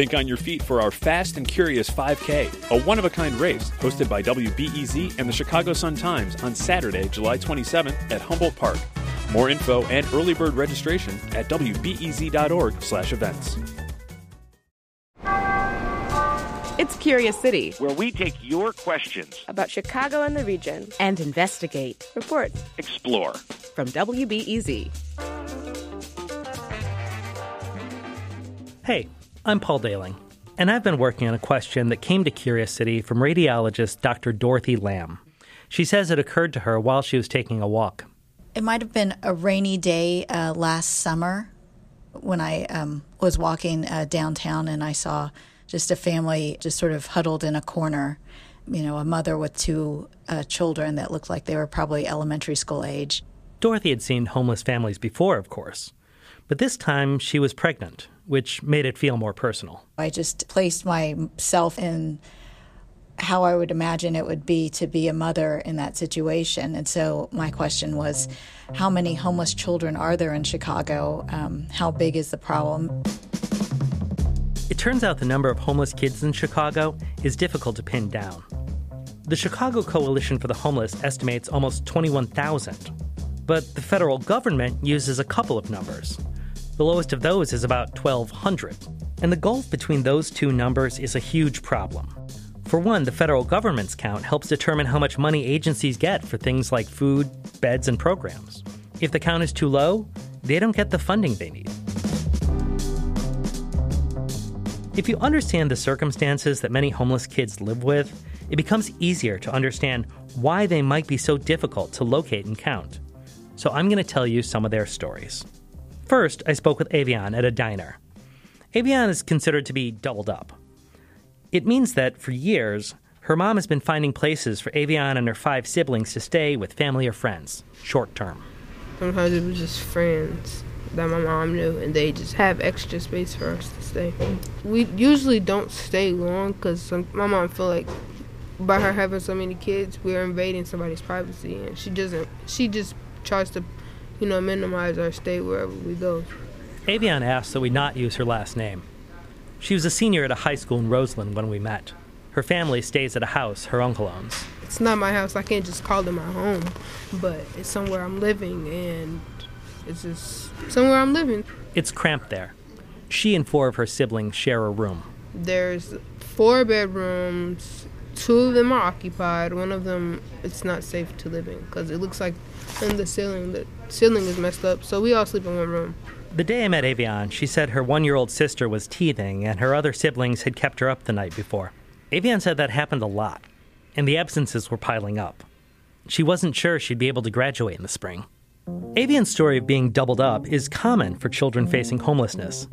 Think on your feet for our Fast and Curious 5K, a one of a kind race hosted by WBEZ and the Chicago Sun Times on Saturday, July 27th at Humboldt Park. More info and early bird registration at wbez.org/events. It's Curious City, where we take your questions about Chicago and the region and investigate, report, explore. From WBEZ. Hey, I'm Paul Dailing, and I've been working on a question that came to Curious City from radiologist Dr. Dorothy Lamb. She says it occurred to her while she was taking a walk. It might have been a rainy day uh, last summer when I um, was walking uh, downtown and I saw just a family just sort of huddled in a corner. You know, a mother with two uh, children that looked like they were probably elementary school age. Dorothy had seen homeless families before, of course, but this time she was pregnant, which made it feel more personal. I just placed myself in how I would imagine it would be to be a mother in that situation. And so my question was how many homeless children are there in Chicago? Um, how big is the problem? It turns out the number of homeless kids in Chicago is difficult to pin down. The Chicago Coalition for the Homeless estimates almost 21,000. But the federal government uses a couple of numbers. The lowest of those is about 1,200. And the gulf between those two numbers is a huge problem. For one, the federal government's count helps determine how much money agencies get for things like food, beds, and programs. If the count is too low, they don't get the funding they need. If you understand the circumstances that many homeless kids live with, it becomes easier to understand why they might be so difficult to locate and count. So I'm going to tell you some of their stories. First, I spoke with Avian at a diner. Avian is considered to be doubled up. It means that for years, her mom has been finding places for Avian and her five siblings to stay with family or friends, short term. Sometimes it was just friends that my mom knew, and they just have extra space for us to stay. We usually don't stay long because my mom feel like by her having so many kids, we're invading somebody's privacy, and she doesn't. She just tries to, you know, minimize our stay wherever we go. Avian asked that we not use her last name. She was a senior at a high school in Roseland when we met. Her family stays at a house her uncle owns. It's not my house. I can't just call it my home, but it's somewhere I'm living, and it's just somewhere I'm living. It's cramped there. She and four of her siblings share a room. There's four bedrooms. Two of them are occupied. One of them, it's not safe to live in because it looks like in the ceiling, the ceiling is messed up. So we all sleep in one room. The day I met Avian, she said her one year old sister was teething and her other siblings had kept her up the night before. Avian said that happened a lot, and the absences were piling up. She wasn't sure she'd be able to graduate in the spring. Avian's story of being doubled up is common for children facing homelessness.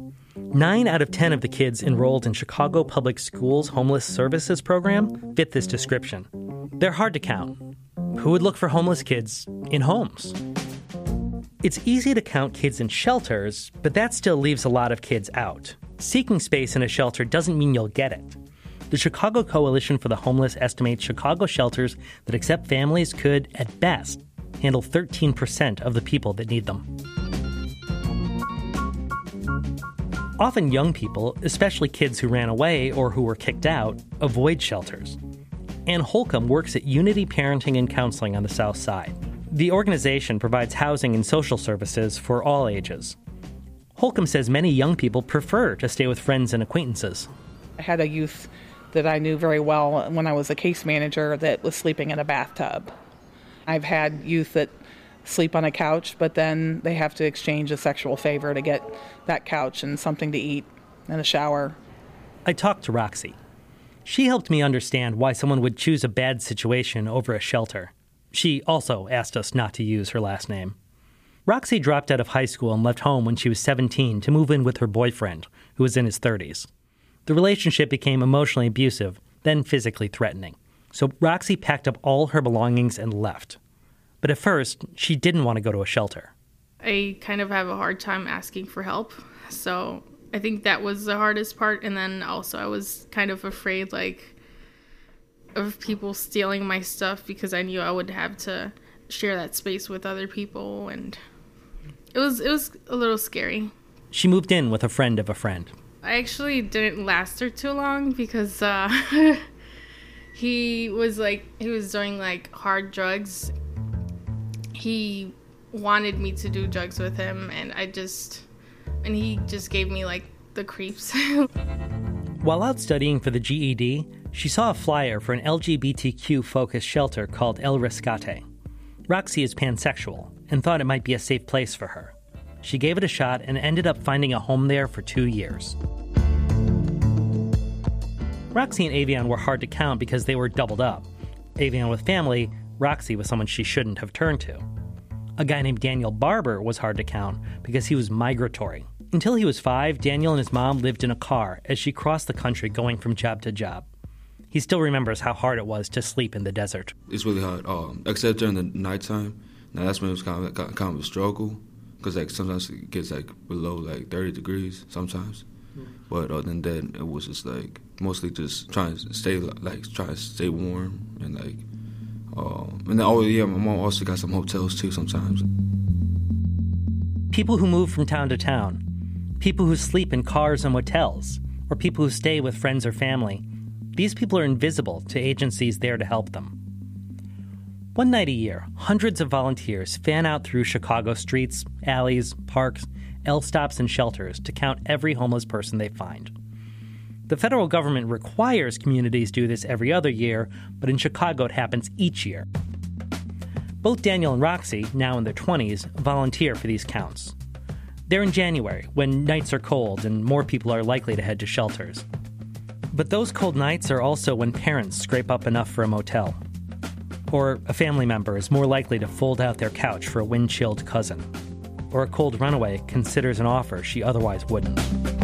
Nine out of ten of the kids enrolled in Chicago Public Schools' Homeless Services program fit this description. They're hard to count. Who would look for homeless kids in homes? It's easy to count kids in shelters, but that still leaves a lot of kids out. Seeking space in a shelter doesn't mean you'll get it. The Chicago Coalition for the Homeless estimates Chicago shelters that accept families could, at best, handle 13% of the people that need them. Often, young people, especially kids who ran away or who were kicked out, avoid shelters. Ann Holcomb works at Unity Parenting and Counseling on the South Side. The organization provides housing and social services for all ages. Holcomb says many young people prefer to stay with friends and acquaintances. I had a youth that I knew very well when I was a case manager that was sleeping in a bathtub. I've had youth that sleep on a couch, but then they have to exchange a sexual favor to get that couch and something to eat and a shower. I talked to Roxy. She helped me understand why someone would choose a bad situation over a shelter. She also asked us not to use her last name. Roxy dropped out of high school and left home when she was 17 to move in with her boyfriend, who was in his 30s. The relationship became emotionally abusive, then physically threatening. So Roxy packed up all her belongings and left. But at first, she didn't want to go to a shelter. I kind of have a hard time asking for help. So I think that was the hardest part. And then also, I was kind of afraid, like, of people stealing my stuff because I knew I would have to share that space with other people. And it was, it was a little scary. She moved in with a friend of a friend. I actually didn't last her too long because uh, he was like he was doing like hard drugs. He wanted me to do drugs with him, and I just and he just gave me like the creeps. While out studying for the GED, she saw a flyer for an LGBTQ focused shelter called El Rescate. Roxy is pansexual and thought it might be a safe place for her. She gave it a shot and ended up finding a home there for two years. Roxy and Avion were hard to count because they were doubled up. Avion with family, Roxy was someone she shouldn't have turned to. A guy named Daniel Barber was hard to count because he was migratory. Until he was five, Daniel and his mom lived in a car as she crossed the country going from job to job. He still remembers how hard it was to sleep in the desert. It's really hard, um, except during the nighttime. Now that's when it was kind of kind of a struggle because like sometimes it gets like below like 30 degrees sometimes. But other than that, it was just like mostly just trying to stay like trying to stay warm and like. Um, and oh yeah, my mom also got some hotels too sometimes. People who move from town to town, people who sleep in cars and motels, or people who stay with friends or family. These people are invisible to agencies there to help them. One night a year, hundreds of volunteers fan out through Chicago streets, alleys, parks, L stops, and shelters to count every homeless person they find. The federal government requires communities do this every other year, but in Chicago it happens each year. Both Daniel and Roxy, now in their 20s, volunteer for these counts. They're in January, when nights are cold and more people are likely to head to shelters. But those cold nights are also when parents scrape up enough for a motel. Or a family member is more likely to fold out their couch for a wind chilled cousin. Or a cold runaway considers an offer she otherwise wouldn't.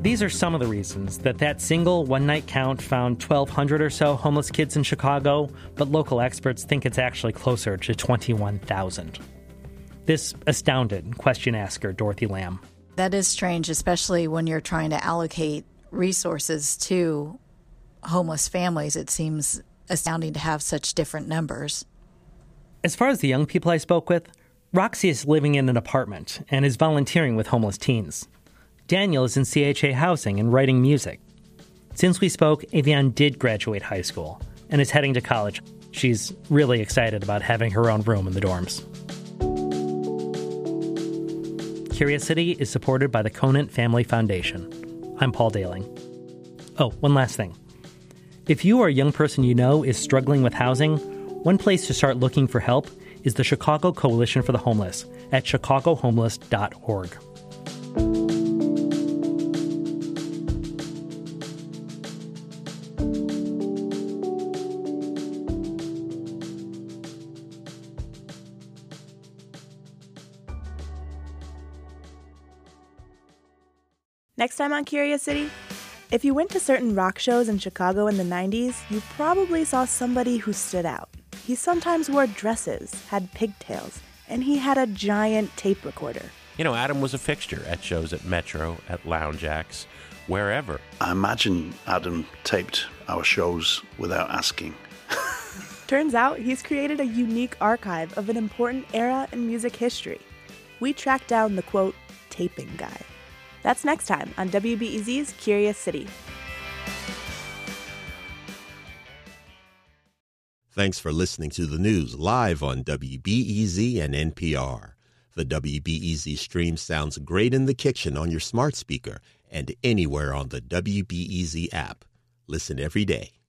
These are some of the reasons that that single one night count found 1,200 or so homeless kids in Chicago, but local experts think it's actually closer to 21,000. This astounded question asker Dorothy Lamb. That is strange, especially when you're trying to allocate resources to homeless families. It seems astounding to have such different numbers. As far as the young people I spoke with, Roxy is living in an apartment and is volunteering with homeless teens. Daniel is in CHA housing and writing music. Since we spoke, Avian did graduate high school and is heading to college. She's really excited about having her own room in the dorms. Curious City is supported by the Conant Family Foundation. I'm Paul Dailing. Oh, one last thing. If you or a young person you know is struggling with housing, one place to start looking for help is the Chicago Coalition for the Homeless at chicagohomeless.org. Next time on Curious City, if you went to certain rock shows in Chicago in the 90s, you probably saw somebody who stood out. He sometimes wore dresses, had pigtails, and he had a giant tape recorder. You know, Adam was a fixture at shows at Metro, at Lounge Ax, wherever. I imagine Adam taped our shows without asking. Turns out he's created a unique archive of an important era in music history. We tracked down the quote, taping guy. That's next time on WBEZ's Curious City. Thanks for listening to the news live on WBEZ and NPR. The WBEZ stream sounds great in the kitchen on your smart speaker and anywhere on the WBEZ app. Listen every day.